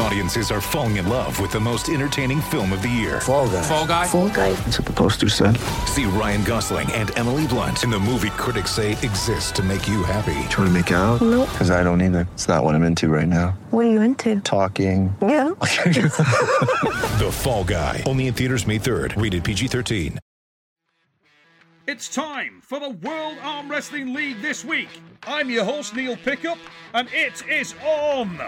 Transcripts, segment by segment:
Audiences are falling in love with the most entertaining film of the year. Fall guy. Fall guy. Fall guy. That's what the poster said. See Ryan Gosling and Emily Blunt in the movie critics say exists to make you happy. Trying to make it out? Nope. Because I don't either. It's not what I'm into right now. What are you into? Talking. Yeah. The Fall Guy. Only in theaters May 3rd. Rated PG-13. It's time for the World Arm Wrestling League this week. I'm your host, Neil Pickup, and it is on!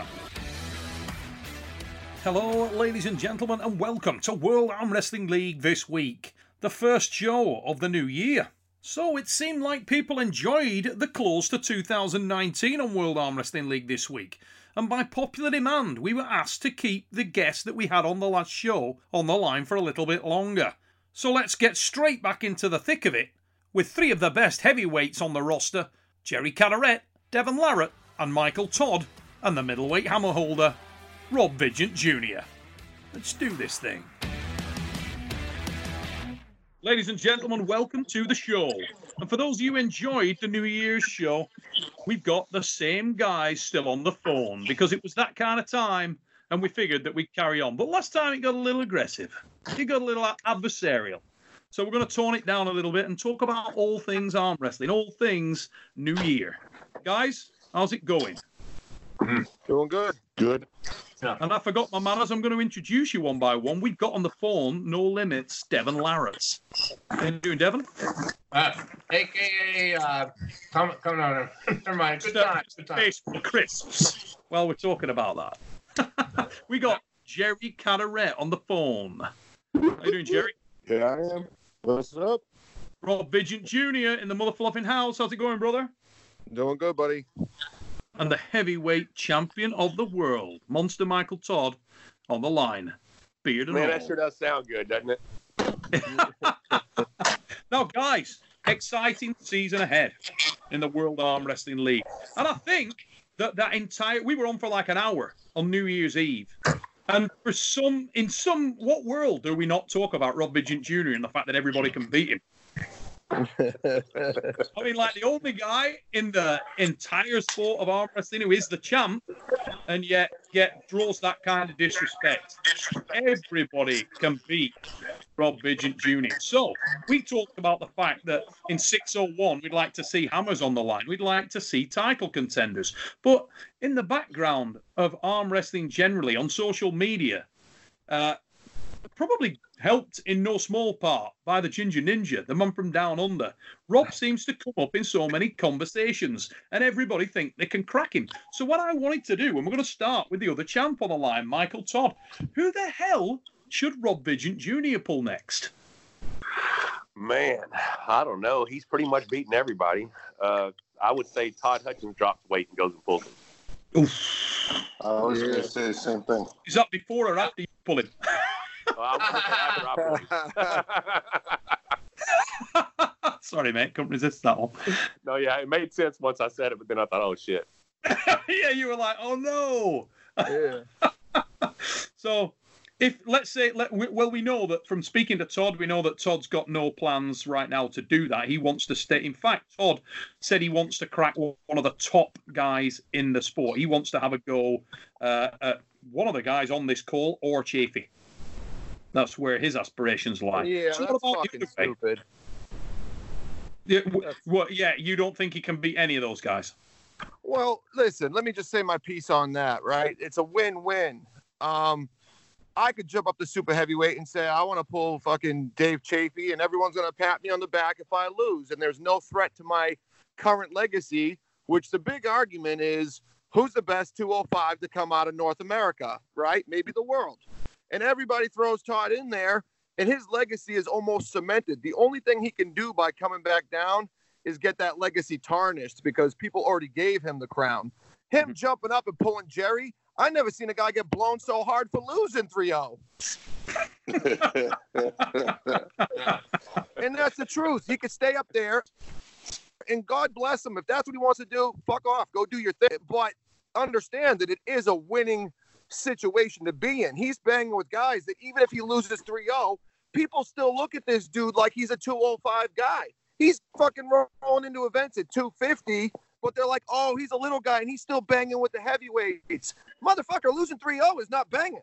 Hello, ladies and gentlemen, and welcome to World Arm Wrestling League this week, the first show of the new year. So it seemed like people enjoyed the close to 2019 on World Arm Wrestling League this week, and by popular demand, we were asked to keep the guest that we had on the last show on the line for a little bit longer. So let's get straight back into the thick of it with three of the best heavyweights on the roster Jerry Cadorette, Devon Larratt, and Michael Todd, and the middleweight hammer holder, Rob Vigent Jr. Let's do this thing. Ladies and gentlemen, welcome to the show. And for those of you who enjoyed the New Year's show, we've got the same guys still on the phone because it was that kind of time and we figured that we'd carry on. But last time it got a little aggressive, it got a little adversarial. So we're going to tone it down a little bit and talk about all things arm wrestling, all things New Year. Guys, how's it going? Doing good. Good. And I forgot my manners. I'm going to introduce you one by one. We've got on the phone, no limits, Devon Larratt. How you doing, Devon? Uh, AKA, uh, come, come on. Never mind. Good time. Good time. Facebook crisps. Well, we're talking about that. we got Jerry Cadorette on the phone. How you doing, Jerry? Here I am. What's up? Rob Vigent Jr. in the mother house. How's it going, brother? Doing good, buddy. And the heavyweight champion of the world, Monster Michael Todd, on the line. Beard and Man, all. that sure does sound good, doesn't it? Now, guys, exciting season ahead in the World Arm Wrestling League. And I think that that entire we were on for like an hour on New Year's Eve. And for some, in some, what world do we not talk about Rob Vigent Jr. and the fact that everybody can beat him? I mean, like the only guy in the entire sport of arm wrestling who is the champ, and yet yet draws that kind of disrespect. Everybody can beat Rob Vigent Jr. So we talked about the fact that in 601 we'd like to see hammers on the line. We'd like to see title contenders. But in the background of arm wrestling generally on social media, uh, probably helped in no small part by the Ginger Ninja, the man from down under. Rob seems to come up in so many conversations, and everybody think they can crack him. So what I wanted to do, and we're going to start with the other champ on the line, Michael Todd. Who the hell should Rob Vigent Jr. pull next? Man, I don't know. He's pretty much beating everybody. Uh, I would say Todd Hutchings drops weight and goes and pulls him. Oof. I was going to say the same thing. Is that before or after you pull him? I would say after I Sorry, mate, couldn't resist that one. no, yeah, it made sense once I said it, but then I thought, oh shit. yeah, you were like, oh no. Yeah. So, if let's say, let, we, well, we know that from speaking to Todd, we know that Todd's got no plans right now to do that. He wants to stay. In fact, Todd said he wants to crack one of the top guys in the sport. He wants to have a go uh, at one of the guys on this call or Chaffee. That's where his aspirations lie. Yeah, So that's fucking stupid. Yeah, w- what, yeah, you don't think he can beat any of those guys? Well, listen, let me just say my piece on that, right? It's a win-win. Um, I could jump up to super heavyweight and say I want to pull fucking Dave Chaffee, and everyone's gonna pat me on the back if I lose, and there's no threat to my current legacy. Which the big argument is who's the best 205 to come out of North America, right? Maybe the world. And everybody throws Todd in there, and his legacy is almost cemented. The only thing he can do by coming back down is get that legacy tarnished because people already gave him the crown. Him mm-hmm. jumping up and pulling Jerry, I never seen a guy get blown so hard for losing 3-0. And that's the truth. He could stay up there and God bless him. If that's what he wants to do, fuck off. Go do your thing. But understand that it is a winning situation to be in. He's banging with guys that even if he loses 3-0, people still look at this dude like he's a 205 guy. He's fucking rolling into events at 250, but they're like, oh, he's a little guy and he's still banging with the heavyweights. Motherfucker, losing 3 0 is not banging.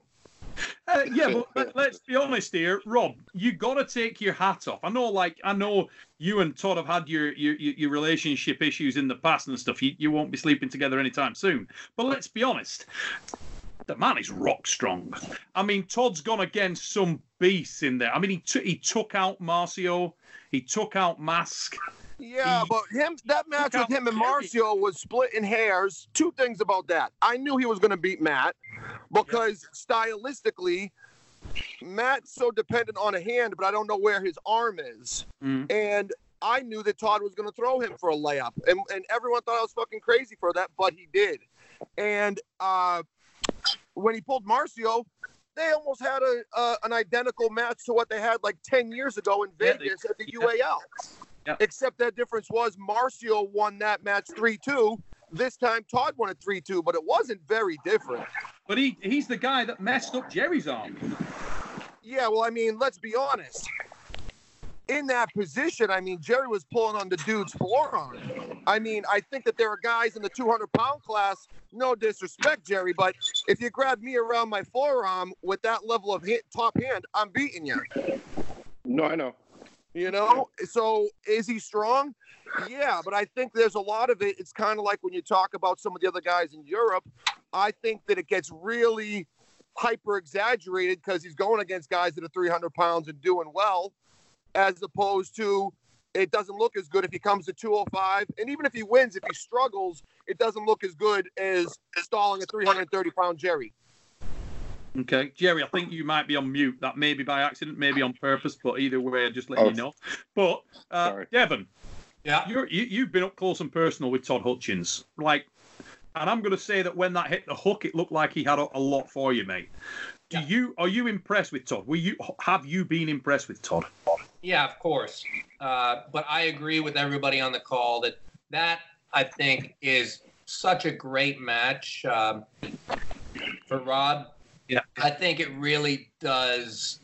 Uh, yeah, but let, let's be honest here, Rob. You got to take your hat off. I know, like I know you and Todd have had your your, your relationship issues in the past and stuff. You, you won't be sleeping together anytime soon. But let's be honest, the man is rock strong. I mean, Todd's gone against some beasts in there. I mean, he t- he took out Marcio, he took out Mask. Yeah, but him that match with him and Marcio was splitting hairs. Two things about that. I knew he was going to beat Matt because stylistically, Matt's so dependent on a hand, but I don't know where his arm is. Mm. And I knew that Todd was going to throw him for a layup, and and everyone thought I was fucking crazy for that, but he did. And uh, when he pulled Marcio, they almost had a uh, an identical match to what they had like ten years ago in Yeah, they- Vegas at the yeah. UAL. Yeah. Except that difference was Marcio won that match three two. This time Todd won it three two, but it wasn't very different. But he he's the guy that messed up Jerry's arm. Yeah, well, I mean, let's be honest. In that position, I mean, Jerry was pulling on the dude's forearm. I mean, I think that there are guys in the 200 pound class, no disrespect, Jerry, but if you grab me around my forearm with that level of hit, top hand, I'm beating you. No, I know. You know, so is he strong? Yeah, but I think there's a lot of it. It's kind of like when you talk about some of the other guys in Europe. I think that it gets really hyper exaggerated because he's going against guys that are 300 pounds and doing well, as opposed to it doesn't look as good if he comes to 205. And even if he wins, if he struggles, it doesn't look as good as stalling a 330 pound Jerry. Okay, Jerry, I think you might be on mute. That may be by accident, maybe on purpose, but either way, I'm just letting Oh. you know. But uh, Sorry. Devon, Yeah. you're, you you've been up close and personal with Todd Hutchings, like, and I'm going to say that when that hit the hook, it looked like he had a, a lot for you, mate. Do Yeah. you are you impressed with Todd? Were you have you been impressed with Todd? Yeah, of course. Uh, but I agree with everybody on the call that that I think is such a great match um, for Rob. Yeah. I think it really does.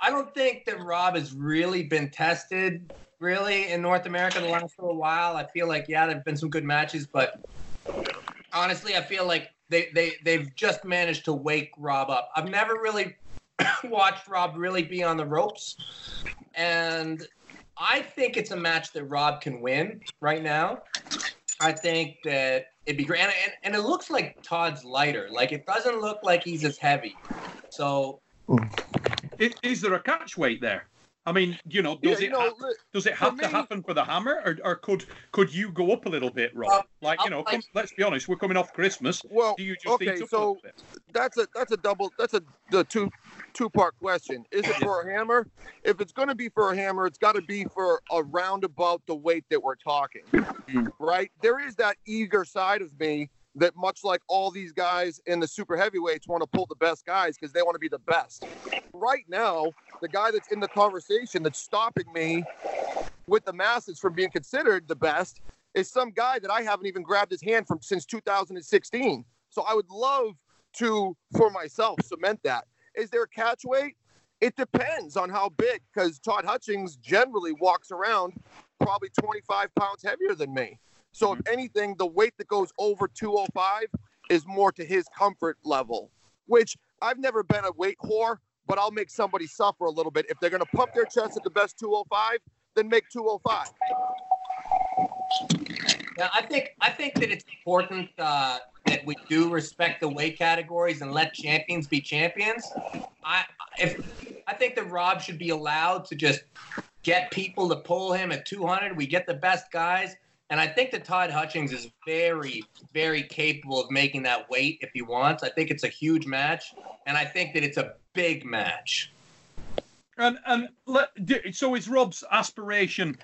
I don't think that Rob has really been tested really in North America the last little while. I feel like yeah, there've been some good matches, but honestly, I feel like they they they've just managed to wake Rob up. I've never really watched Rob really be on the ropes, and I think it's a match that Rob can win right now. I think that it'd be great, and, and, and it looks like Todd's lighter. Like it doesn't look like he's as heavy. So Is, is there a catch weight there? I mean, you know, does Yeah, it you know, have, li- does it have to me- happen for the hammer, or, or could could you go up a little bit, Rob? Uh, like you I'll- know, I- come, let's be honest, we're coming off Christmas. well, Do you just okay, eat up so that's a that's a double that's a the two two part question. Is it for a hammer? If it's going to be for a hammer, it's got to be for around about the weight that we're talking, Mm. right? There is that eager side of me that, much like all these guys in the super heavyweights, want to pull the best guys because they want to be the best. Right now, the guy that's in the conversation that's stopping me with the masses from being considered the best is some guy that I haven't even grabbed his hand from since 2016. So I would love to, for myself, cement that. Is there a catch weight? It depends on how big, because Todd Hutchings generally walks around probably 25 pounds heavier than me. So if anything, the weight that goes over 205 is more to his comfort level, which I've never been a weight whore, but I'll make somebody suffer a little bit. If they're going to pump their chest at the best 205, then make 205. Yeah, I think I think that it's important uh, that we do respect the weight categories and let champions be champions. I if I think that Rob should be allowed to just get people to pull him at 200. We get the best guys, and I think that Todd Hutchings is very, very capable of making that weight if he wants. I think it's a huge match, and I think that it's a big match. And and let, so is Rob's aspiration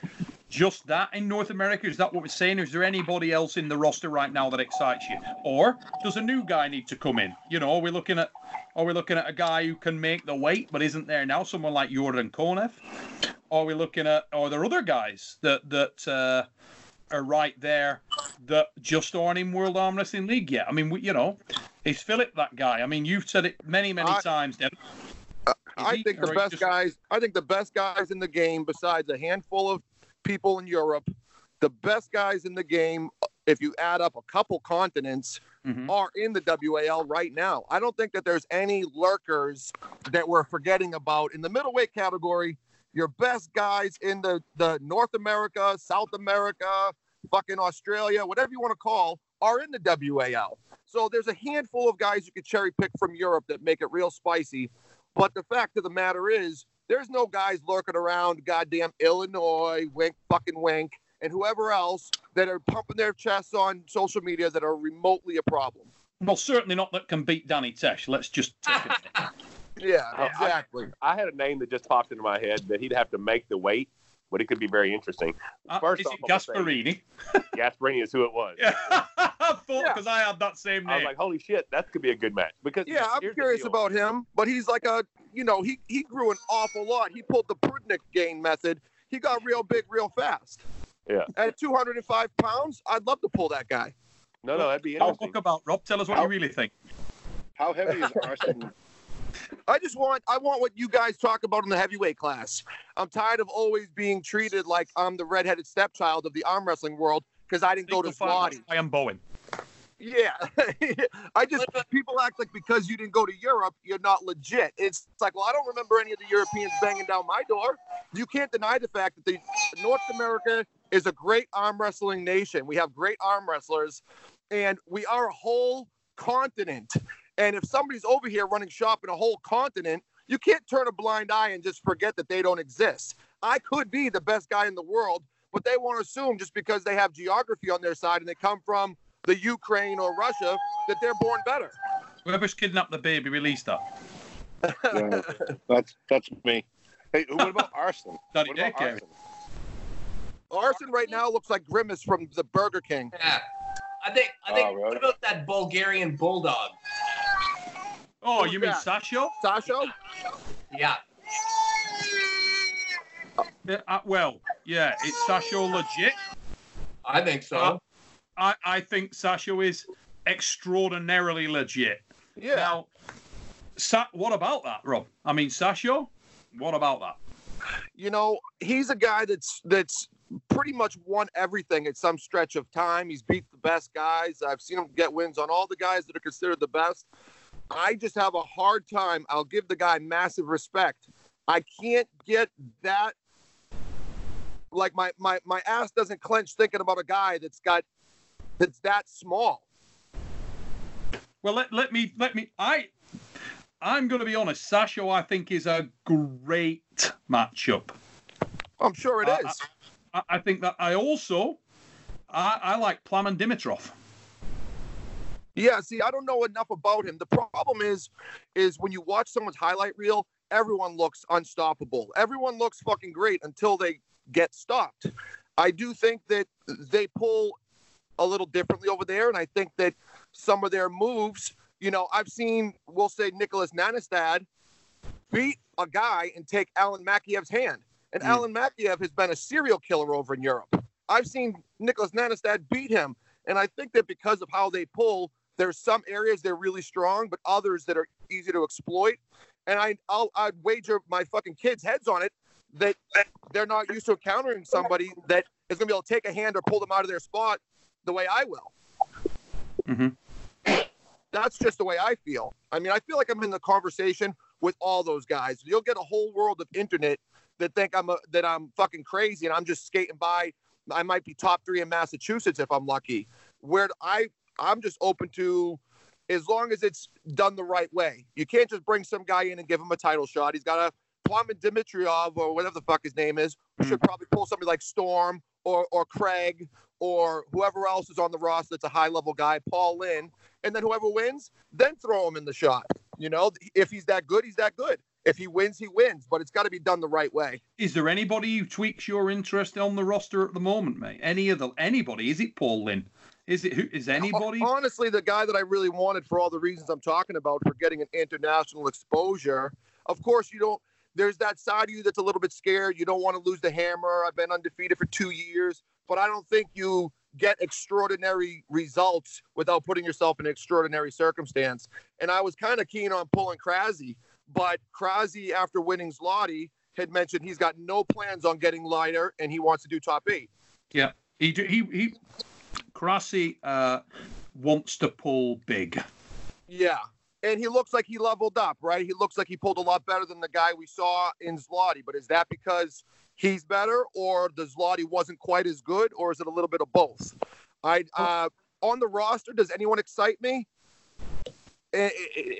just that in North America? Is that what we're saying? Is there anybody else in the roster right now that excites you? Or does a new guy need to come in? You know, are we looking at are we looking at a guy who can make the weight but isn't there now? Someone like Jordan Konev? Are we looking at are there other guys that that uh, are right there that just aren't in World Arm Wrestling League yet? I mean, we, you know, is Philip that guy? I mean, you've said it many many I- times, Devon. I he- think the best just- guys. I think the best guys in the game, besides a handful of people in Europe, the best guys in the game, if you add up a couple continents, Mhm. are in the WAL right now. I don't think that there's any lurkers that we're forgetting about in the middleweight category. Your best guys in the the North America, South America, fucking Australia, whatever you want to call, are in the WAL. So there's a handful of guys you could cherry pick from Europe that make it real spicy. But the fact of the matter is, there's no guys lurking around goddamn Illinois, wink, fucking wink, and whoever else that are pumping their chests on social media that are remotely a problem. Well, certainly not that can beat Danny Tesh. Let's just take it. Yeah, I- I- exactly. I had a name that just popped into my head that he'd have to make the weight, but it could be very interesting. Uh, First is off, it I'm say- Gasparini? Gasparini is who it was. Yeah, Because yeah. I had that same name. I was like, holy shit, that could be a good match. Because yeah, I'm curious about him, but he's like a, you know, he he grew an awful lot. He pulled the Prudnik gain method. He got real big real fast. Yeah. At 205 pounds, I'd love to pull that guy. No, no, that'd be interesting. Talk about Rob. Tell us what you really think. How heavy is Arsen? I just want I want what you guys talk about in the heavyweight class. I'm tired of always being treated like I'm the redheaded stepchild of the arm wrestling world because I didn't go to Swati. I am Bowen. Yeah, I just people act like because you didn't go to Europe, you're not legit. It's, it's like, well, I don't remember any of the Europeans banging down my door. You can't deny the fact that the North America is a great arm wrestling nation. We have great arm wrestlers, and we are a whole continent. And if somebody's over here running shop in a whole continent, you can't turn a blind eye and just forget that they don't exist. I could be the best guy in the world, but they won't assume just because they have geography on their side and they come from the Ukraine or Russia that they're born better. Whoever's kidnapped the baby, release that. Yeah, that's that's me. Hey, what about Arsen? Daddy What about daycare. Arsen? Arsen right now looks like Grimace from the Burger King. Yeah. I think. I think. Oh, really? What about that Bulgarian bulldog? Oh, Who's you mean that? Sasho? Sasho? Yeah. Yeah, uh, well, yeah, it's Sasho legit. I think so. Uh, I, I think Sasho is extraordinarily legit. Yeah. Now, Sa- what about that, Rob? I mean, Sasho, what about that? you know, he's a guy that's that's pretty much won everything at some stretch of time. He's beat the best guys. I've seen him get wins on all the guys that are considered the best. I just have a hard time. I'll give the guy massive respect. I can't get that like my my my ass doesn't clench thinking about a guy that's got that's that small. Well, let, let me let me I I'm going to be honest. Sasho, I think, is a great matchup. I'm sure it Uh, is. I, I think that I also I, I like Plamen Dimitrov. Yeah, see, I don't know enough about him. The problem is, is when you watch someone's highlight reel, everyone looks unstoppable. Everyone looks fucking great until they get stopped. I do think that they pull a little differently over there, and I think that some of their moves, you know, I've seen, we'll say, Nicholas Nanistad beat a guy and take Alan Makiev's hand, and Mm. Alan Makiev has been a serial killer over in Europe. I've seen Nicholas Nanistad beat him, and I think that because of how they pull, there's some areas they're really strong, but others that are easy to exploit. And I, I'll, I'd wager my fucking kids' heads on it that they're not used to encountering somebody that is going to be able to take a hand or pull them out of their spot the way I will. Mhm. That's just the way I feel. I mean, I feel like I'm in the conversation with all those guys. You'll get a whole world of internet that think I'm a, that I'm fucking crazy and I'm just skating by. I might be top three in Massachusetts if I'm lucky. Where I I'm just open to as long as it's done the right way. You can't just bring some guy in and give him a title shot. He's got a Plamen Dimitrov or whatever the fuck his name is, who hmm. should probably pull somebody like Storm or or Craig or whoever else is on the roster that's a high level guy, Paul Linn, and then whoever wins, then throw him in the shot. You know, if he's that good, he's that good. If he wins, he wins, but it's got to be done the right way. Is there anybody who tweaks your interest on the roster at the moment, mate? Any of the anybody? Is it Paul Linn? Is it who? Is anybody? Honestly, the guy that I really wanted for all the reasons I'm talking about for getting an international exposure. Of course, you don't. There's that side of you that's a little bit scared. You don't want to lose the hammer. I've been undefeated for two years, but I don't think you get extraordinary results without putting yourself in an extraordinary circumstance. And I was kind of keen on pulling Krasny. But Krause, after winning Zloty, had mentioned he's got no plans on getting lighter and he wants to do top eight. Yeah, he he he. Krasi uh, wants to pull big. Yeah. And he looks like he leveled up, right? He looks like he pulled a lot better than the guy we saw in Zloty. But is that because he's better, or the Zloty wasn't quite as good, or is it a little bit of both? I uh, on the roster, does anyone excite me? And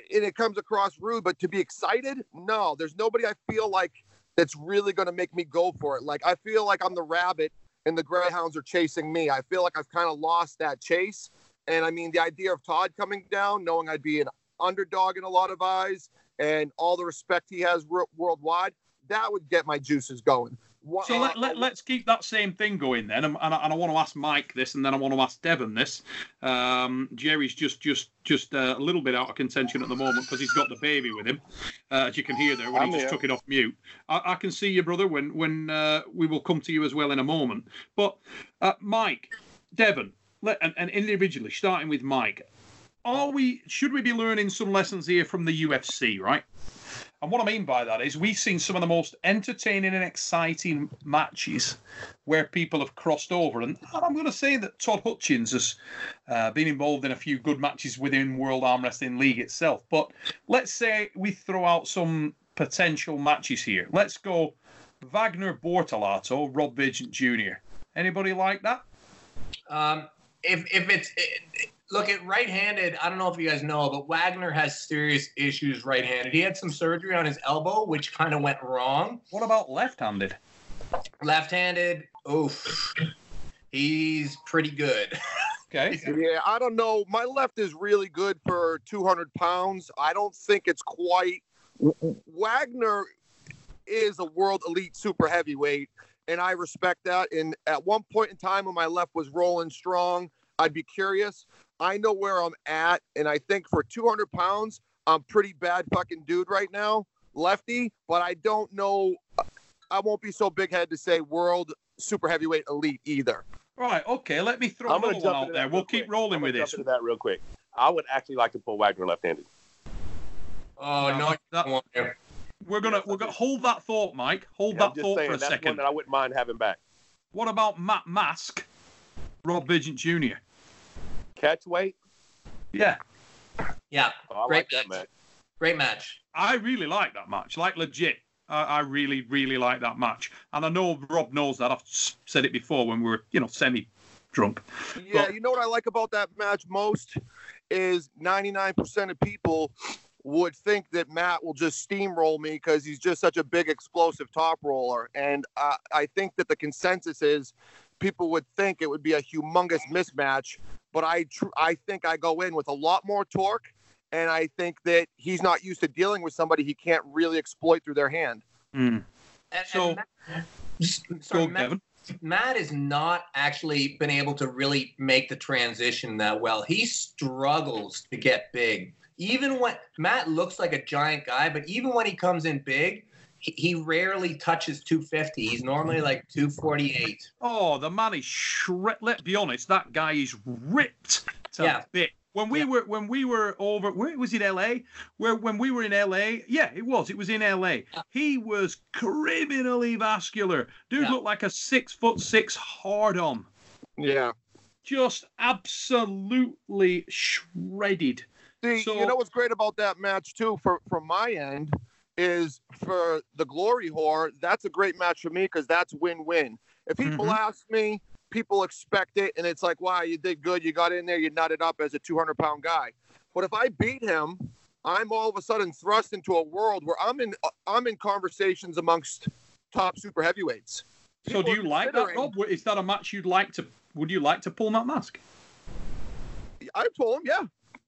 it comes across rude, but to be excited, no. There's nobody I feel like that's really going to make me go for it. Like I feel like I'm the rabbit and the greyhounds are chasing me. I feel like I've kind of lost that chase. And I mean, the idea of Todd coming down, knowing I'd be an underdog in a lot of eyes, and all the respect he has wor- worldwide, that would get my juices going. Wha- So let, let, let's keep that same thing going then. And, and, I, and I want to ask Mike this, and then I want to ask Devon this. Um, Jerry's just just just uh, a little bit out of contention at the moment because he's got the baby with him, uh, as you can hear there when I'm he just here. took it off mute. I, I can see you, brother, when when uh, we will come to you as well in a moment. But uh, Mike, Devon, let, and, and individually, starting with Mike, are we should we be learning some lessons here from the UFC, right? And what I mean by that is we've seen some of the most entertaining and exciting matches where people have crossed over. And I'm going to say that Todd Hutchings has uh, been involved in a few good matches within World Arm Wrestling League itself. But let's say we throw out some potential matches here. Let's go Wagner Bortolato, Rob Vigent Jr. Anybody like that? Um, if if it's it, look at right-handed, I don't know if you guys know, but Wagner has serious issues right-handed. He had some surgery on his elbow, which kind of went wrong. What about left-handed? Left-handed, oof, he's pretty good. Okay. Yeah, I don't know. My left is really good for 200 pounds. I don't think it's quite. Wagner is a world elite super heavyweight, and I respect that. And at one point in time when my left was rolling strong, I'd be curious. I know where I'm at, and I think for 200 pounds, I'm pretty bad fucking dude right now, lefty. But I don't know. I won't be so big head to say world super heavyweight elite either. Right. Okay. Let me throw another one out there. that We'll real keep quick. rolling I'm with gonna this. Jump into that real quick. I would actually like to pull Wagner left-handed. Oh No, no, that- don't want to. We're gonna we're gonna hold that thought, Mike. Hold I'm that thought saying for a that's one second. that I wouldn't mind having back. What about Matt Mask, Rob Vigent Jr.? Catch weight. Yeah, yeah, Oh, I Great like that match. great match. I really like that match. Like legit, I, I really really like that match. And I know Rob knows that. I've said it before when we were you know semi drunk. Yeah, But- you know what I like about that match most is 99% of people would think that Matt will just steamroll me because he's just such a big explosive top roller, and uh, I think that the consensus is people would think it would be a humongous mismatch, but I tr- I think I go in with a lot more torque, and I think that he's not used to dealing with somebody he can't really exploit through their hand. Mm. And, So- and Matt, sorry, Go, Matt, Devon. Matt has not actually been able to really make the transition that well. He struggles to get big. Even when Matt looks like a giant guy, but even when he comes in big, he, he rarely touches 250. He's normally like 248. Oh, the man is shred. Let's be honest, that guy is ripped to Yeah. bit. When we Yeah. were when we were over, where was it? L.A. Where when we were in L.A. Yeah, it was. It was in L.A. He was criminally vascular. Dude Yeah. looked like a six foot six hard on. Yeah. Just absolutely shredded. See, So- you know what's great about that match too, for from my end, is for the glory whore. That's a great match for me because that's win-win. If he Mhm. blasts me, people expect it, and it's like, wow, you did good. You got in there, you nutted up as a 200-pound guy. But if I beat him, I'm all of a sudden thrust into a world where I'm in I'm in conversations amongst top super heavyweights. So do you like that, Rob? Is that a match you'd like to? Would you like to pull Matt Mask? I told him, yeah.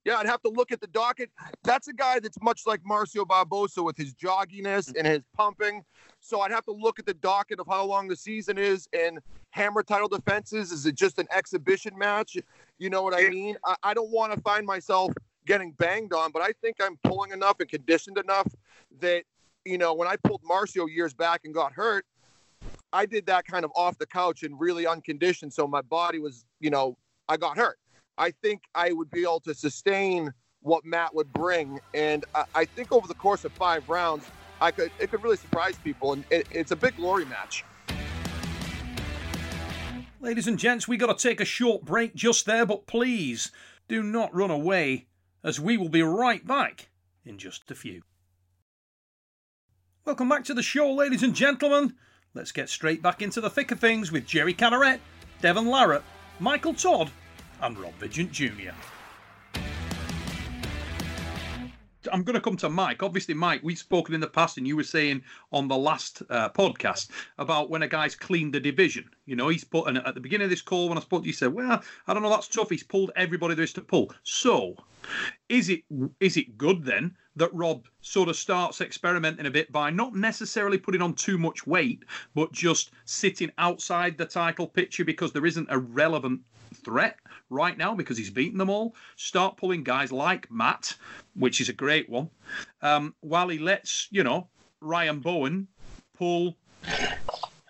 Yeah, I'd have to look at the docket. That's a guy that's much like Marcio Barbosa with his jogginess and his pumping. So I'd have to look at the docket of how long the season is and hammer title defenses. Is it just an exhibition match? You know what I mean? I, I don't want to find myself getting banged on, but I think I'm pulling enough and conditioned enough that, you know, when I pulled Marcio years back and got hurt, I did that kind of off the couch and really unconditioned. So my body was, you know, I got hurt. I think I would be able to sustain what Matt would bring, and I, I think over the course of five rounds, I could it could really surprise people, and it, it's a big glory match. Ladies and gents, we got to take a short break just there, but please do not run away, as we will be right back in just a few. Welcome back to the show, ladies and gentlemen. Let's get straight back into the thick of things with Jerry Cadorette, Devon Larratt, Michael Todd, and Rob Vigent Jr. I'm going to come to Mike. Obviously, Mike, we've spoken in the past, and you were saying on the last uh, podcast about when a guy's cleaned the division. You know, he's put, and at the beginning of this call, when I spoke to you, you said, "Well, I don't know, that's tough." He's pulled everybody there is to pull. So, is it is it good then that Rob sort of starts experimenting a bit by not necessarily putting on too much weight, but just sitting outside the title picture because there isn't a relevant threat right now because he's beaten them all. Start pulling guys like Matt, which is a great one, um, while he lets, you know, Ryan Bowen pull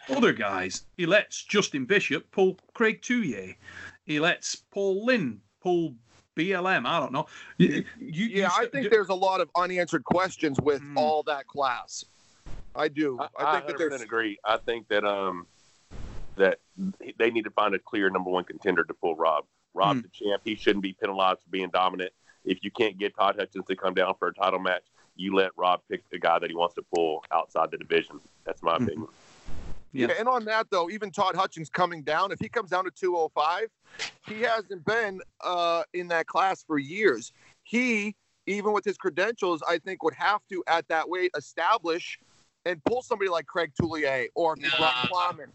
other guys. He lets Justin Bishop pull Craig Tullier. He lets Paul Linn pull BLM. I don't know. You, you, Yeah, I think there's a lot of unanswered questions with Mm. all that class. I do. I, I, I, think that 100% there's agree. I think that um that they need to find a clear number one contender to pull Rob. Rob's the champ. He shouldn't be penalized for being dominant. If you can't get Todd Hutchings to come down for a title match, you let Rob pick the guy that he wants to pull outside the division. That's my opinion. Yeah. Yeah. and on that though, even Todd Hutchings coming down, if he comes down to 205, he hasn't been uh, in that class for years. He, even with his credentials, I think would have to at that weight establish and pull somebody like Craig Tullier or Nah. Brock Plowman.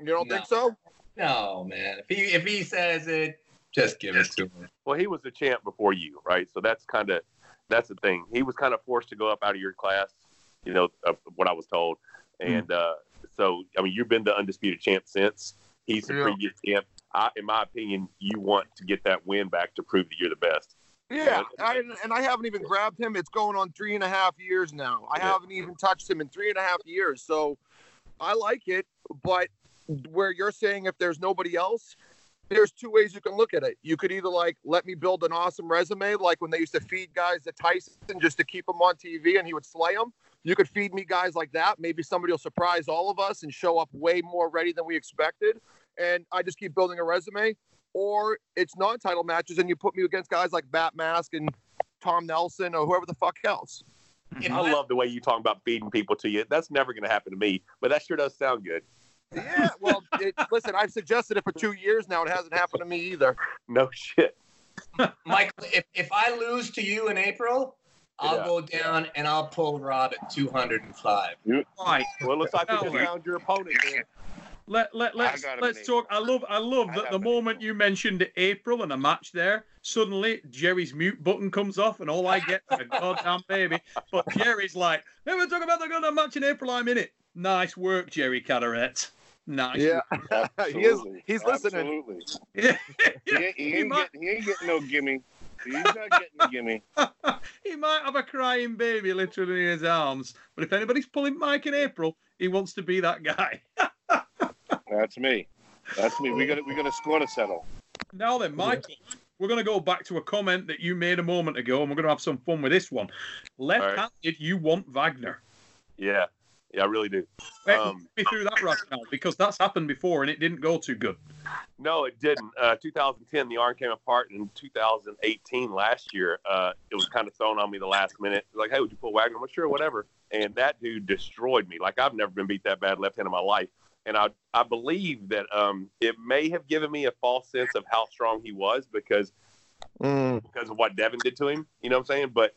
You don't No. think so? No, man. If he if he says it, just give it to him. Well, he was the champ before you, right? So that's kind of that's the thing. He was kind of forced to go up out of your class, you know, of what I was told. And uh, so, I mean, you've been the undisputed champ since. He's the Yeah. previous champ. I, in my opinion, you want to get that win back to prove that you're the best. Yeah, I, and I haven't even grabbed him. It's going on three and a half years now. I Yeah. haven't even touched him in three and a half years. So I like it, but where you're saying if there's nobody else, there's two ways you can look at it. You could either like let me build an awesome resume, like when they used to feed guys to Tyson just to keep him on TV and he would slay them. You could feed me guys like that. Maybe somebody will surprise all of us and show up way more ready than we expected. And I just keep building a resume. Or it's non-title matches and you put me against guys like Matt Mask and Tom Nelson or whoever the fuck else. I love the way you talk about feeding people to you. That's never going to happen to me, but that sure does sound good. Yeah, well, it, listen, I've suggested it for two years now. It hasn't happened to me either. No shit. Michael, if, if I lose to you in April, I'll Yeah. go down and I'll pull Rob at 205. Right. Well, it looks like we No. just found your opponent. Man. Let let let's let's talk. I love I love I that have the him. moment you mentioned April and a match there, suddenly Jerry's mute button comes off and all I get is a goddamn baby. But Jerry's like, "Hey, we're talking about the goddamn match in April. I'm in it. Nice work, Jerry Cadorette. Nice. Yeah, he is. Absolutely. He's listening. Absolutely. Yeah. He ain't, he He ain't, might- getting, he ain't getting no gimme. He's not getting a gimme. he might have a crying baby literally in his arms, but if anybody's pulling Mike in April, he wants to be that guy. That's me. That's me. We got to we got a score to settle. Now then, Michael, we're going to go back to a comment that you made a moment ago, and we're going to have some fun with this one. Left-handed, you want Wagner. Yeah, yeah, I really do. Wait, Um, me through that rationale because that's happened before and it didn't go too good. No, it didn't. Uh, 2010, the arm came apart. In 2018, last year, uh, it was kind of thrown on me the last minute. Like, hey, would you pull Wagner? I'm like, sure, whatever. And that dude destroyed me. Like, I've never been beat that bad left hand in my life. And I, I believe that um, it may have given me a false sense of how strong he was because Mm. because of what Devon did to him. You know what I'm saying? But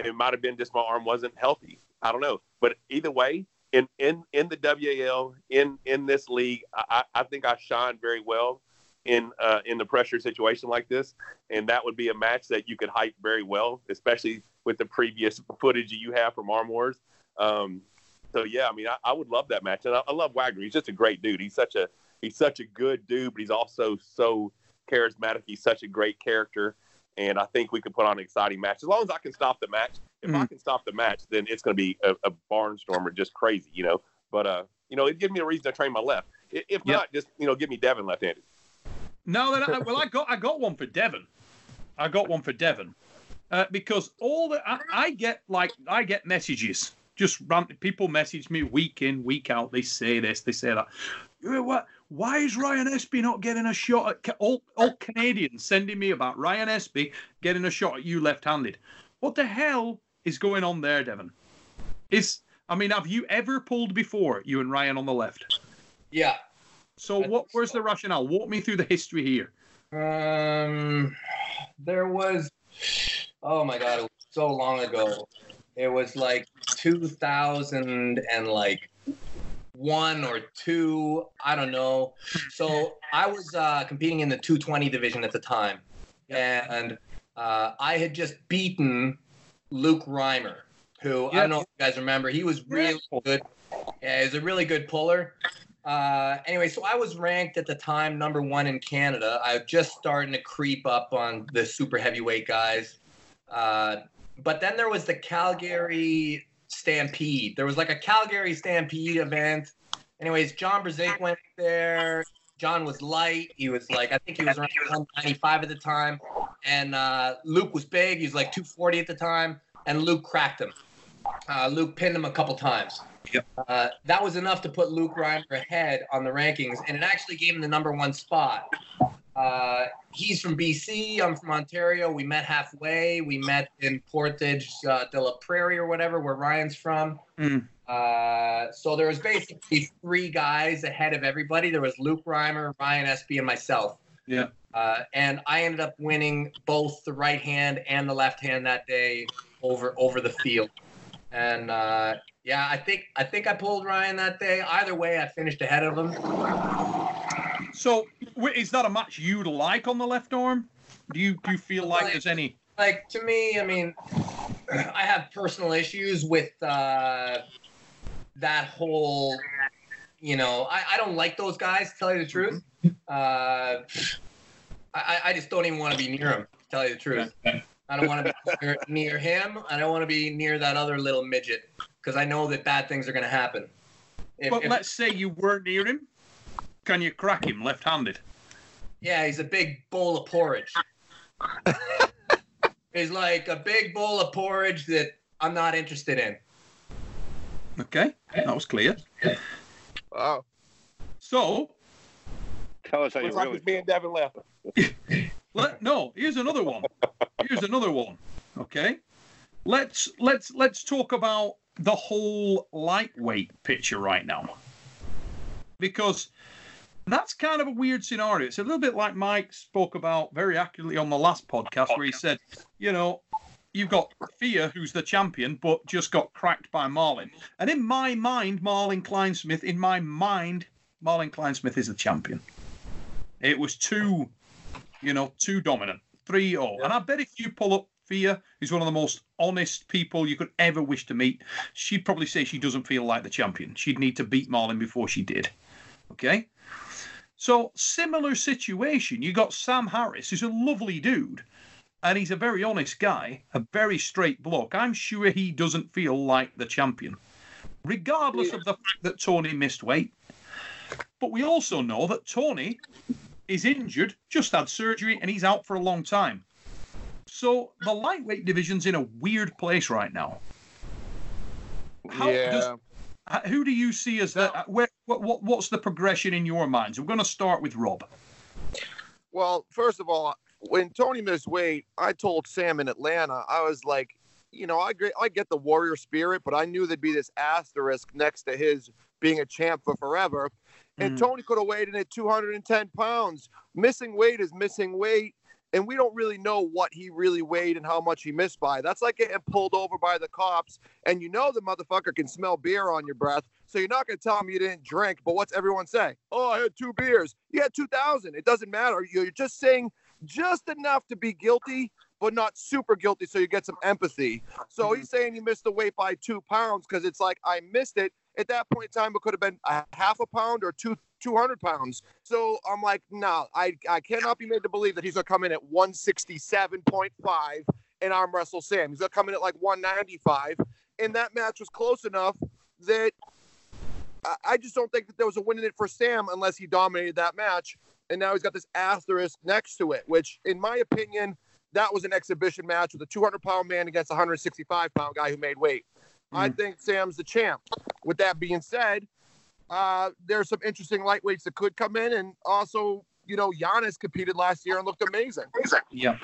it might have been just my arm wasn't healthy. I don't know. But either way, in in in the WAL in in this league, I, I think I shine very well in uh, in the pressure situation like this, and that would be a match that you could hype very well, especially with the previous footage you have from Arm Wars. Um, so yeah, I mean, I, I would love that match, and I, I love Wagner. He's just a great dude. He's such a he's such a good dude, but he's also so charismatic. He's such a great character, and I think we could put on an exciting match as long as I can stop the match. If I can stop the match, then it's going to be a, a barnstormer, just crazy, you know. But uh, you know, it gives me a reason to train my left. If Yep. not, just you know, give me Devon left-handed. No, then I, well, I got I got one for Devon. I got one for Devon. Uh, because all the I, I get like I get messages just random people message me week in week out. They say this, they say that. You know what? Why is Ryan Espey not getting a shot at Ca- all, all Canadians sending me about Ryan Espey getting a shot at you left-handed? What the hell is going on there, Devon? Is I mean, have you ever pulled before, you and Ryan on the left? Yeah. So what? Where's the rationale? Walk me through the history here. Um, there was, oh my god, it was so long ago. It was like 2000 and like one or two, I don't know. So I was uh, competing in the 220 division at the time, and uh, I had just beaten Luke Reimer, who I don't know if you guys remember. He was really good. Yeah, he's a really good puller. Uh, anyway, so I was ranked at the time number one in Canada. I was just starting to creep up on the super heavyweight guys. Uh, but then there was the Calgary Stampede. There was like a Calgary Stampede event. Anyways, John Brzenk went there. John was light. He was like, I think he was around 195 at the time. And uh, Luke was big. He was like 240 at the time. And Luke cracked him. Uh, Luke pinned him a couple times. Yep. Uh, that was enough to put Luke Reimer ahead on the rankings, and it actually gave him the number one spot. Uh, he's from BC. I'm from Ontario. We met halfway. We met in Portage uh, de la Prairie or whatever, where Ryan's from. Mm. Uh, so there was basically three guys ahead of everybody. There was Luke Reimer, Ryan Espey, and myself. Yeah. Uh, and I ended up winning both the right hand and the left hand that day over over the field. And uh, yeah, I think I think I pulled Ryan that day. Either way, I finished ahead of him. So is that a match you'd like on the left arm? Do you do you feel like there's any? Like to me, I mean, I have personal issues with uh, that whole. You know, I, I don't like those guys. To tell you the truth, uh, I, I just don't even want to be near them. To tell you the truth, I don't want to be near, near him. I don't want to be near that other little midget because I know that bad things are going to happen. If- But if- let's say you weren't near him. Can you crack him left-handed? Yeah, he's a big bowl of porridge. he's like a big bowl of porridge that I'm not interested in. Okay, that was clear. Wow. So Tell us how you Looks like really it's me and Devon left. let no. Here's another one. Here's another one. Okay, let's let's let's talk about the whole lightweight picture right now, because that's kind of a weird scenario. It's a little bit like Mike spoke about very accurately on the last podcast, where he said, you know, you've got Thea, who's the champion, but just got cracked by Marlin. And in my mind, Marlin Kleinsmith, in my mind, Marlin Kleinsmith is the champion. It was too, you know, too dominant. 3 0. And I bet if you pull up Thea, who's one of the most honest people you could ever wish to meet, she'd probably say she doesn't feel like the champion. She'd need to beat Marlin before she did. Okay? So, similar situation. You got Sam Harris, who's a lovely dude, and he's a very honest guy, a very straight bloke. I'm sure he doesn't feel like the champion, regardless of the fact that Tony missed weight. But we also know that Tony is injured, just had surgery, and he's out for a long time. So the lightweight division's in a weird place right now. How yeah. does uh, who do you see as the uh, where what, what what's the progression in your minds? We're going to start with Rob. Well, first of all, when Tony missed weight, I told Sam in Atlanta, I was like, you know, I get, I get the warrior spirit, but I knew there'd be this asterisk next to his being a champ for forever. And Mm. Tony could have weighed in at 210 pounds. Missing weight is missing weight. And we don't really know what he really weighed and how much he missed by. That's like getting pulled over by the cops, and you know the motherfucker can smell beer on your breath. So you're not going to tell him you didn't drink. But what's everyone say? Oh, I had two beers. You had 2,000. It doesn't matter. You're just saying just enough to be guilty, but not super guilty so you get some empathy. So he's saying he missed the weight by two pounds because it's like, I missed it. At that point in time, it could have been a half a pound or two 200 pounds. So I'm like, no, I, I cannot be made to believe that he's going to come in at 167.5 and arm wrestle Sam. He's going to come in at like 195. And that match was close enough that I just don't think that there was a win in it for Sam unless he dominated that match. And now he's got this asterisk next to it, which, in my opinion, that was an exhibition match with a 200 pound man against a 165 pound guy who made weight. I think Sam's the champ. With that being said, uh, there's some interesting lightweights that could come in, and also, you know, Giannis competed last year and looked amazing. Yeah.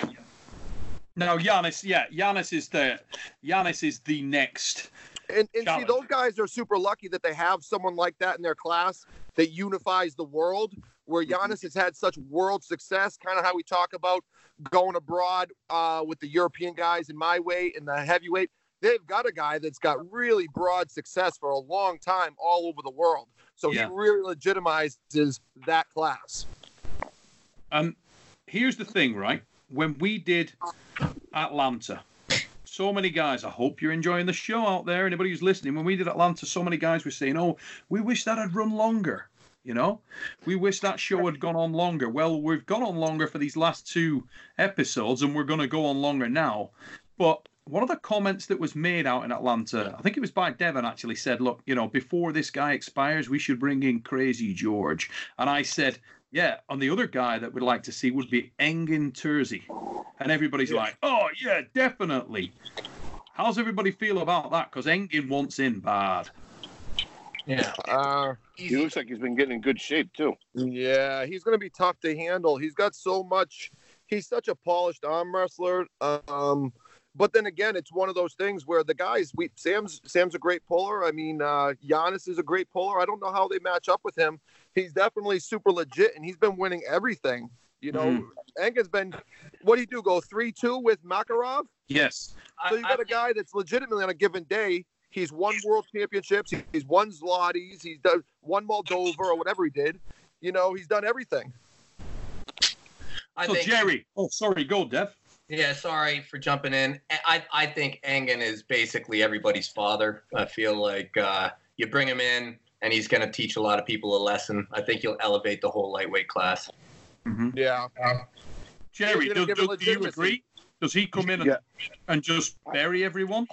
No, Giannis. Yeah, Giannis is the Giannis is the next. And, and see, those guys are super lucky that they have someone like that in their class that unifies the world. Where Giannis has had such world success, kind of how we talk about going abroad uh, with the European guys in my weight and the heavyweight. They've got a guy that's got really broad success for a long time all over the world. So Yeah. he really legitimizes that class. Um, here's the thing, right? When we did Atlanta, so many guys. I hope you're enjoying the show out there. Anybody who's listening, when we did Atlanta, so many guys were saying, "Oh, we wish that had run longer." You know, we wish that show had gone on longer. Well, we've gone on longer for these last two episodes, and we're going to go on longer now. But one of the comments that was made out in Atlanta, I think it was by Devon, actually said, "Look, you know, before this guy expires, we should bring in Crazy George." And I said, "Yeah." And the other guy that we'd like to see would be Engin Terzi, and everybody's like, "Oh yeah, definitely." How's everybody feel about that? Because Engin wants in bad. Yeah. Uh, He looks like he's been getting in good shape too. Yeah, he's going to be tough to handle. He's got so much. He's such a polished arm wrestler. Um, but then again, it's one of those things where the guys, we Sam's Sam's a great puller. I mean, uh, Giannis is a great puller. I don't know how they match up with him. He's definitely super legit, and he's been winning everything. You know, Mhm. Engin's been. What do you do? Go three two with Makarov? Yes. So you got a guy that's legitimately on a given day. He's won world championships. He's won Zlotys. He's done one Moldova or whatever he did. You know, he's done everything. I so think, Jerry, oh sorry, go Dev. Yeah, sorry for jumping in. I I think Engin is basically everybody's father. I feel like uh, you bring him in and he's going to teach a lot of people a lesson. I think he'll elevate the whole lightweight class. Yeah. Jerry, do, gonna give it do, do you agree? Does he come in and, Yeah. and just bury everyone?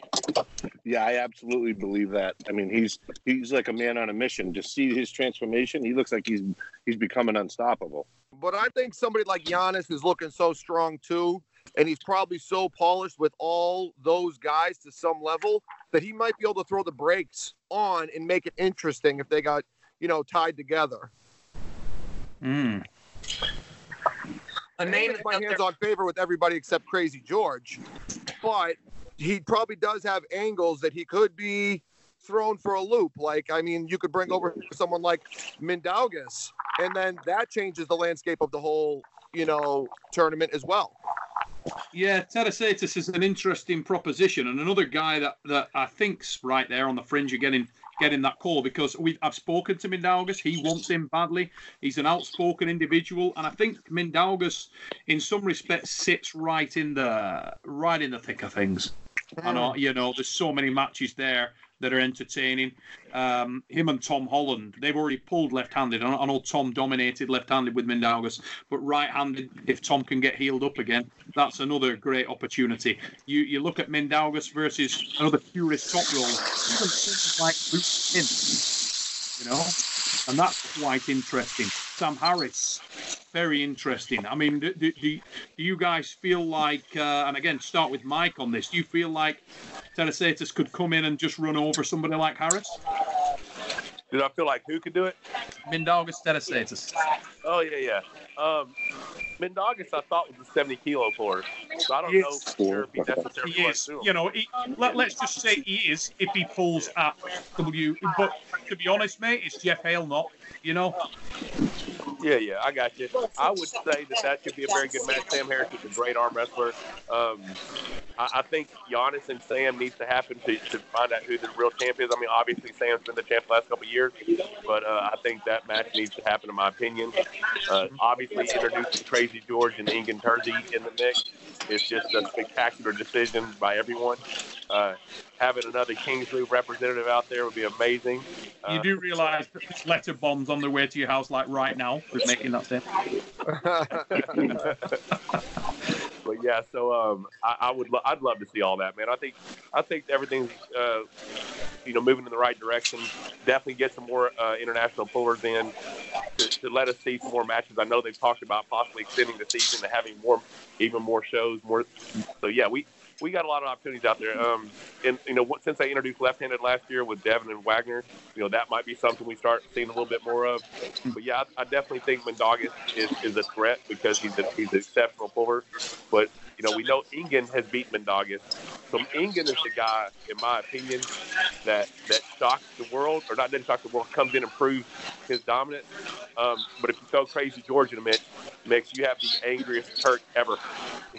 Yeah, I absolutely believe that. I mean, he's he's like a man on a mission. To see his transformation, he looks like he's he's becoming unstoppable. But I think somebody like Giannis is looking so strong too, and he's probably so polished with all those guys to some level that he might be able to throw the brakes on and make it interesting if they got, you know, tied together. Mm. A name Name that's my out there- hands on favor with everybody except Crazy George, but he probably does have angles that he could be thrown for a loop. Like, I mean, you could bring over someone like Mindaugas, and then that changes the landscape of the whole, you know, tournament as well. Yeah, Tarasaitis is an interesting proposition, and another guy that, that I think's right there on the fringe of getting getting that call because we I've spoken to Mindaugas. He wants him badly. He's an outspoken individual, and I think Mindaugas, in some respects, sits right in the right in the thick of things. I know, you know, there's so many matches there that are entertaining. Um, him and Tom Holland, they've already pulled left-handed. I know- Tom dominated left-handed with Mindaugas, but right-handed, if Tom can get healed up again, that's another great opportunity. You you look at Mindaugas versus another curious top roll, even like Pin, you know, and that's quite interesting. Sam Harris, very interesting. I mean, do, do, do do you guys feel like, uh, and again, start with Mike on this, do you feel like Tarasaitis could come in and just run over somebody like Harris? Did I feel like who could do it? Mindaugas Terasatis. Oh yeah, yeah. Um, Mindaugas, I thought was a 70 kilo for, so I don't Yes. know for sure if he necessarily He is, you know, he, let, let's just say he is if he pulls at W. But to be honest, mate, it's Jeff Hale not, you know. Yeah, yeah, I got you. I would say that that could be a very good match. Sam Harris is a great arm wrestler. Um, I, I think Giannis and Sam needs to happen to, to find out who the real champ is. I mean, obviously Sam's been the champ the last couple of years, but uh, I think that match needs to happen, in my opinion. Uh, obviously, introducing Crazy George and Engin Terzi in the mix is just a spectacular decision by everyone. Uh, having another Kings Loop representative out there would be amazing. Uh, You do realise that letter bombs on their way to your house, like right now, with making that statement. but yeah, so um, I, I would lo- I'd love to see all that, man. I think I think everything's uh, you know, moving in the right direction. Definitely get some more uh, international pullers in to, to let us see some more matches. I know they've talked about possibly extending the season and having more, even more shows. More, so yeah, we we got a lot of opportunities out there. Um, and you know, since they introduced left-handed last year with Devon and Wagner, you know, that might be something we start seeing a little bit more of. But yeah, I, I definitely think Mindaugas is, is a threat because he's a, he's an exceptional puller. But you know, we know Engin has beat Mindaugas. So Engin is the guy, in my opinion, that that shocks the world, or not doesn't shock the world, comes in and proves his dominance. Um, but if you throw Crazy George in the mix, mix, you have the angriest Turk ever.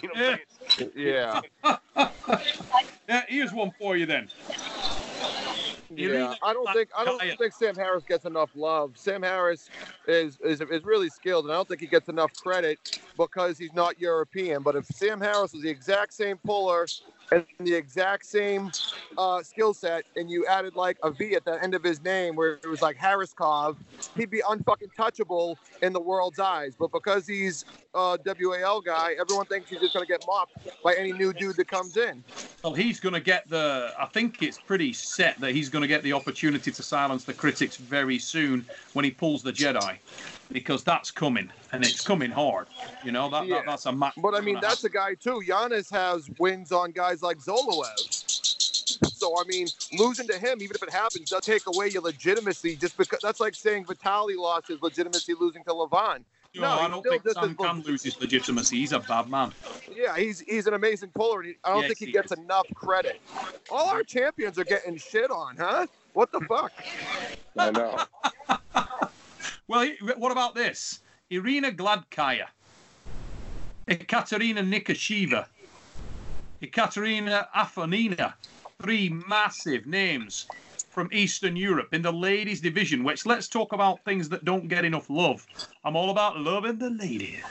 You know what I'm saying? Yeah. Yeah, here's one for you then. Yeah, I don't think I don't Kaya. think Sam Harris gets enough love. Sam Harris is, is is really skilled, and I don't think he gets enough credit because he's not European. But if Sam Harris was the exact same puller and the exact same uh, skill set, and you added like a V at the end of his name where it was like Harriskov, he'd be unfucking touchable in the world's eyes. But because he's a WAL guy, everyone thinks he's just gonna get mopped by any new dude that comes in. Well, he's to get the. I think it's pretty set that he's to get the opportunity to silence the critics very soon when he pulls the Jedi, because that's coming and it's coming hard. You know that, Yeah. that that's a match. But I mean, that's a guy too. Giannis has wins on guys like Zoloev. So I mean, losing to him, even if it happens, does take away your legitimacy. Just because that's like saying Vitali lost his legitimacy losing to Levon. No, No, I don't think just Sam as can lose his legitimacy. He's a bad man. Yeah, he's he's an amazing puller. And he, I don't Yes, think he he gets is. enough credit. All our champions are getting shit on, huh? What the fuck? I know. Well, what about this? Irina Gladkaya, Ekaterina Nikoshiva, Ekaterina Afonina, three massive names from Eastern Europe in the ladies division. Which let's talk about things that don't get enough love. I'm all about loving the ladies.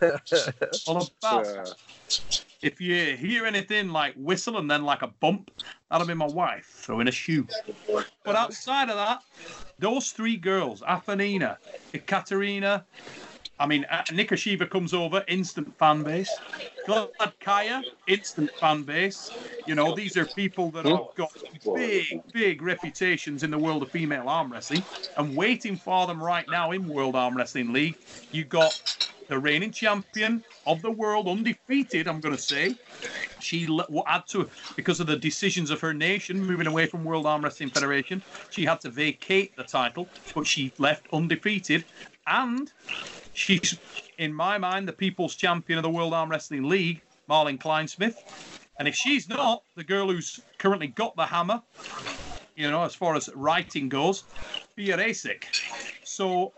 all about. Uh, If you hear anything like whistle and then like a bump, that'll be my wife throwing a shoe. But outside of that, those three girls, Afanina, Ekaterina, I mean, uh, Nikoshiva comes over, instant fan base. Gladkaya, instant fan base. You know, these are people that have got big, big reputations in the world of female arm wrestling. And waiting for them right now in World Arm Wrestling League, you got the reigning champion of the world, undefeated, I'm going to say. She had to, because of the decisions of her nation moving away from World Arm Wrestling Federation, she had to vacate the title, but she left undefeated. And she's, in my mind, the people's champion of the World Arm Wrestling League, Marlon Kleinsmith. And if she's not, the girl who's currently got the hammer, you know, as far as writing goes, Pia Rasik. So,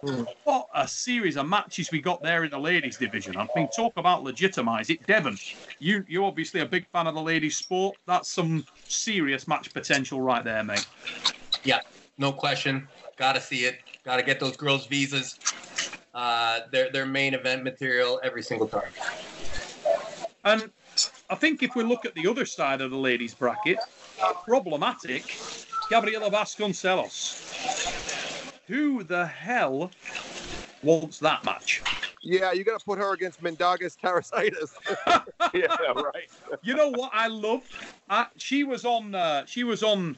what a series of matches we got there in the ladies' division. I mean, talk about legitimise it. Devon, you, you're obviously a big fan of the ladies' sport. That's some serious match potential right there, mate. Yeah, no question. Got to see it. Got to get those girls visas. Uh, they're, they're main event material every single time. And I think if we look at the other side of the ladies' bracket, problematic, Gabriela Vasconcelos. Who the hell wants that match? Yeah, you got to put her against Mindaugas Tarasaitis. yeah, right. You know what I love? She was on. Uh, she was on.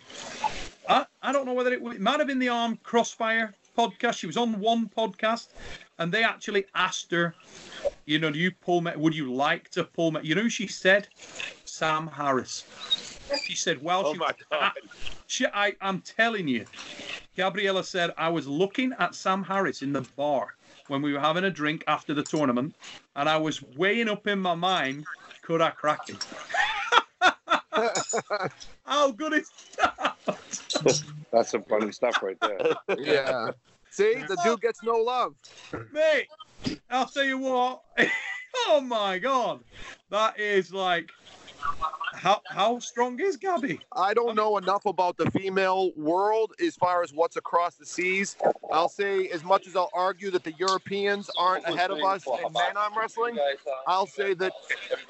I, I don't know whether it, it might have been the Arm Crossfire podcast. She was on one podcast, and they actually asked her, you know, do you pull me? Would you like to pull me? You know, who she said Sam Harris. She said, "Well, Oh she, my God. she, I, I'm telling you." Gabriella said, "I was looking at Sam Harris in the bar when we were having a drink after the tournament, and I was weighing up in my mind, could I crack it? How good is that? that's some funny stuff right there. yeah. See, the dude gets no love. Mate, I'll tell you what. oh my god. That is like how how strong is Gabby? I don't know enough about the female world as far as what's across the seas. I'll say, as much as I'll argue that the Europeans aren't ahead of us in men arm wrestling, I'll say that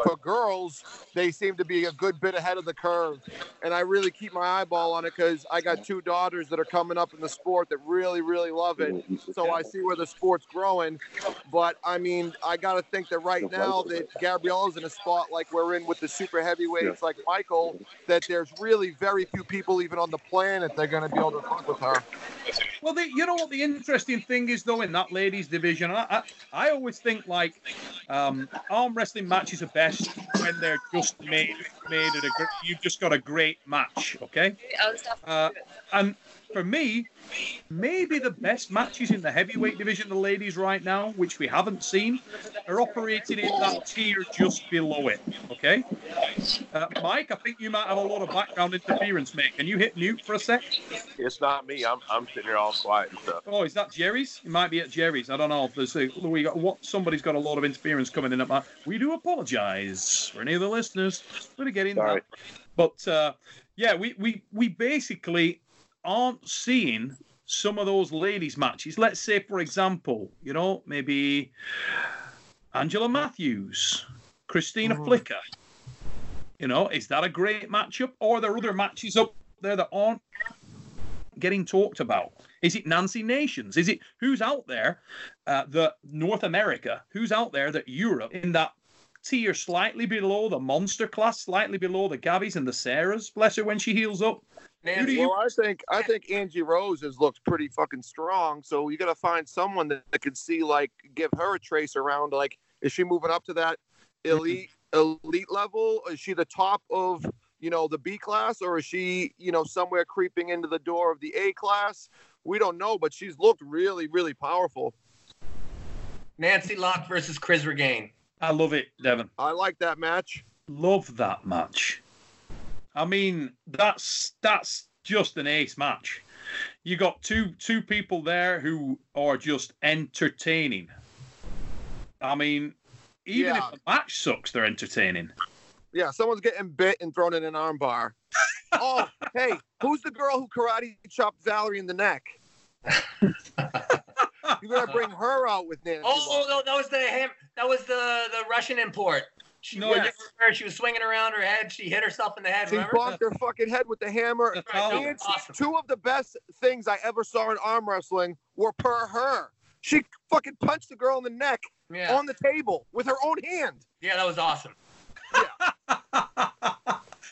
for girls, they seem to be a good bit ahead of the curve. And I really keep my eyeball on it because I got two daughters that are coming up in the sport that really, really love it. So I see where the sport's growing. But I mean, I got to think that right now that Gabriella's in a spot like we're in with the super heavyweight fights like Michael that there's really very few people even on the planet they're going to be able to fuck with her. Well, the, you know what the interesting thing is though in that ladies division, I I, I always think like um, arm wrestling matches are best when they're just made made at a gr- you've just got a great match, okay? Uh, and for me, maybe the best matches in the heavyweight division, the ladies right now, which we haven't seen, are operating in that tier just below it. Okay, uh, Mike, I think you might have a lot of background interference, mate. Can you hit mute for a sec? It's not me. I'm I'm sitting here all quiet and stuff. Oh, is that Jerry's? It might be at Jerry's. I don't know. There's a, we got what somebody's got a lot of interference coming in at my. We do apologise for any of the listeners. We're getting Sorry. that. But uh, yeah, we, we we basically aren't seeing some of those ladies matches. Let's say, for example, you know, maybe Angela Matthews, Christina Flicker. You know, is that a great matchup, or are there other matches up there that aren't getting talked about? Is it Nancy Nations? Is it who's out there uh, that North America? Who's out there that Europe in that tier slightly below the monster class, slightly below the Gabbies and the Sarahs? Bless her when she heals up. Who do you? Well, I think I think Angie Rose has looked pretty fucking strong. So you got to find someone that, that could see like give her a trace around. Like, is she moving up to that elite elite level? Is she the top of you know the B class, or is she you know somewhere creeping into the door of the A class? We don't know, but she's looked really really powerful. Nancy Locke versus Chris Regain. I love it, Devon. I like that match. Love that match. I mean, that's that's just an ace match. You got two two people there who are just entertaining. I mean, even Yeah. if the match sucks, they're entertaining. Yeah, someone's getting bit and thrown in an armbar. oh, hey, who's the girl who karate chopped Valerie in the neck? you gotta bring her out with Nancy. Oh, oh, no, that was the ham. That was the the Russian import. She, No, yes. she was swinging around her head. She hit herself in the head. She Remember? bumped her fucking head with the hammer. Right, all. that was Nancy, awesome. two of the best things I ever saw in arm wrestling were per her. She fucking punched the girl in the neck Yeah, on the table with her own hand. yeah, that was awesome. Yeah.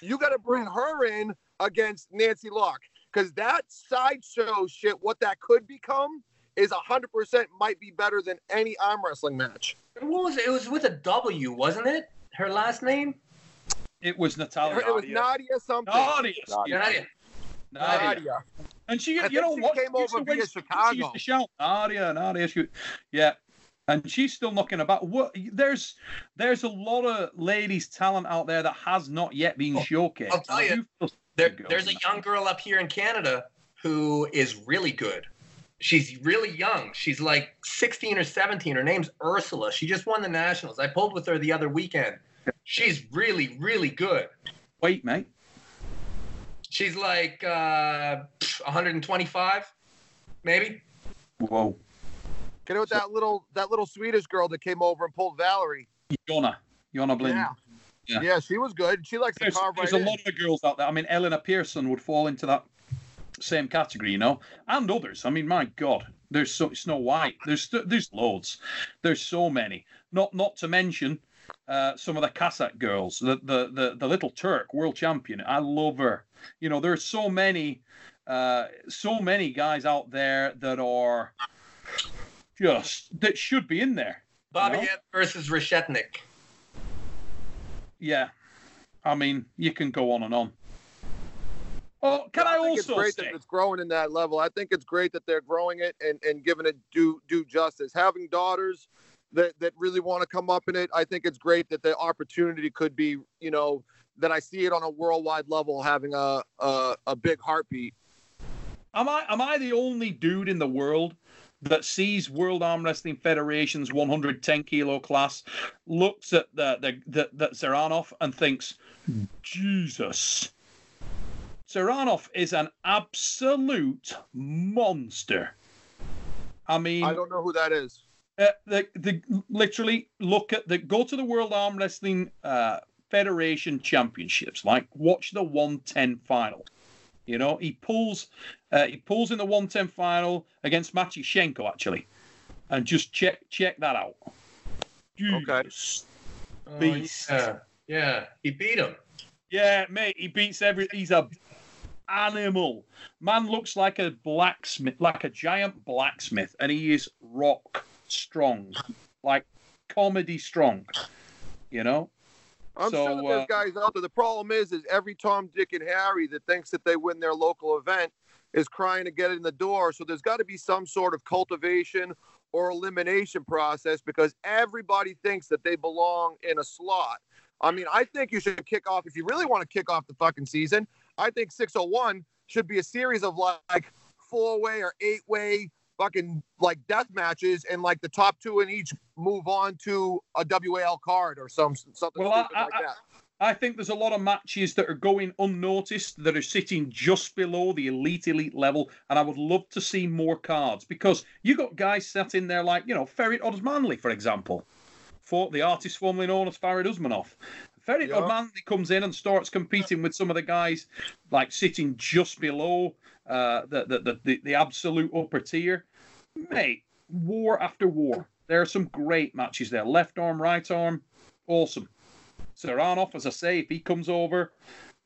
You got to bring her in against Nancy Locke because that sideshow shit, what that could become, is 100% might be better than any arm wrestling match. What was it? It was with a W, wasn't it? Her last name? It was Natalia. it was Nadia something. Nadia. Nadia. Nadia. Nadia. Nadia. And she, I you know she what? Came She over to- when via she- She used to shout, Nadia, Nadia. She, yeah. And she's still knocking about. What? There's, there's a lot of ladies' talent out there that has not yet been oh, showcased. I'll tell And you, There, there's a young girl up here in Canada who is really good. She's really young. She's like 16 or 17. Her name's Ursula. She just won the nationals. I pulled with her the other weekend. She's really, really good. Wait, mate. She's like uh, 125, maybe. Whoa. Get it with that little that little Swedish girl that came over and pulled Valerie. Yona. Yona Blind. Yeah. Yeah. Yeah, she was good. She likes to There's, carve there's right a in. lot of girls out there. I mean, Eleanor Pearson would fall into that same category, you know, and others. I mean, my God, there's so Snow White. There's there's loads. There's so many. Not not to mention uh, some of the Cossack girls. The, the the the little Turk, world champion. I love her. You know, there's so many, uh, so many guys out there that are just that should be in there. Bobby No. Ebb versus Reshetnik. Yeah, I mean, you can go on and on. Oh, can I, I think it's great that it's growing in that level. I think it's great that they're growing it and, and giving it due due justice. Having daughters that, that really want to come up in it, I think it's great that the opportunity could be, you know, that I see it on a worldwide level having a a, a big heartbeat. Am I am I the only dude in the world that sees World Arm Wrestling Federation's 110 kilo class, looks at the the, the, the Zeranov and thinks, Jesus. Zeranov is an absolute monster. I mean, I don't know who that is. uh, the, the literally look at the go to the World Arm Wrestling uh, Federation Championships. Like watch the 110 final. You know he pulls uh, he pulls in the 110 final against Machishenko actually, and just check check that out. Okay. Jesus. Oh, Beast. yeah, yeah, he beat him. Yeah, mate, he beats every. He's a animal. Man looks like a blacksmith, like a giant blacksmith, and he is rock strong, like comedy strong. You know. I'm So, sure there's uh, guys out there. The problem is, is every Tom, Dick, and Harry that thinks that they win their local event is crying to get in the door. So there's got to be some sort of cultivation or elimination process because everybody thinks that they belong in a slot. I mean, I think you should kick off if you really want to kick off the fucking season. I think 601 should be a series of like four way or eight way fucking like death matches, and like the top two in each move on to a WAL card or some something Well, I- I- like that. I think there's a lot of matches that are going unnoticed that are sitting just below the elite elite level, and I would love to see more cards because you got guys sat in there like you know Farid Osmanli, for example, for the artist formerly known as Farid Usmanov. Farid Yeah. Osmanli comes in and starts competing with some of the guys like sitting just below uh, the, the, the the absolute upper tier. Mate, war after war. There are some great matches there. Left arm, right arm, awesome. Saranov, as I say, if he comes over,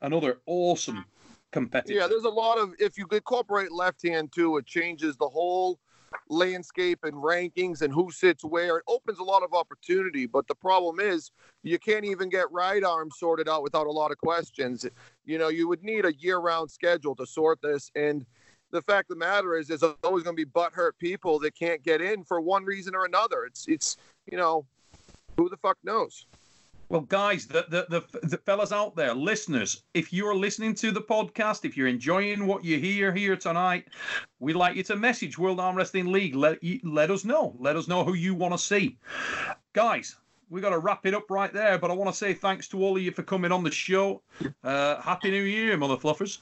another awesome competitor. Yeah, there's a lot of if you incorporate left hand too, it changes the whole landscape and rankings and who sits where. It opens a lot of opportunity, but the problem is you can't even get right arm sorted out without a lot of questions. You know, you would need a year-round schedule to sort this and the fact of the matter is there's always going to be butthurt people that can't get in for one reason or another. It's it's you know, who the fuck knows? Well, guys, the, the, the, the fellas out there, listeners, if you're listening to the podcast, if you're enjoying what you hear here tonight, we'd like you to message World Arm Wrestling League. Let, let us know. Let us know who you want to see. Guys, we got to wrap it up right there, but I want to say thanks to all of you for coming on the show. Uh, Happy New Year, mother fluffers.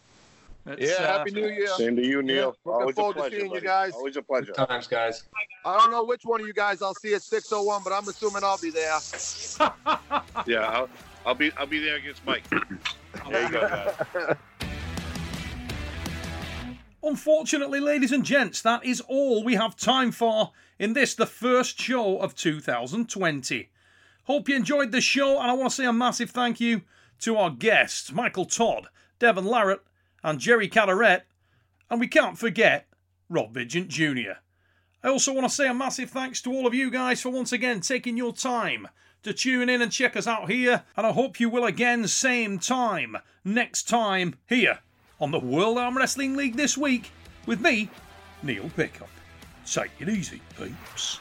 It's, Yeah, uh, Happy New Year. Same to you, Neil. looking Always a forward to pleasure, seeing you guys. Always a pleasure. Times, guys. I don't know which one of you guys I'll see at 601, but I'm assuming I'll be there. Yeah, I'll, I'll be I'll be there against Mike. There you go, guys. Unfortunately, ladies and gents, that is all we have time for in this, the first show of 2020. Hope you enjoyed the show, and I want to say a massive thank you to our guests, Michael Todd, Devon Larratt, and Jerry Cadaret, and we can't forget Rob Vigent Jr. I also want to say a massive thanks to all of you guys for once again taking your time to tune in and check us out here, and I hope you will again, same time, next time, here on the World Arm Wrestling League this week with me, Neil Pickup. Take it easy, peeps.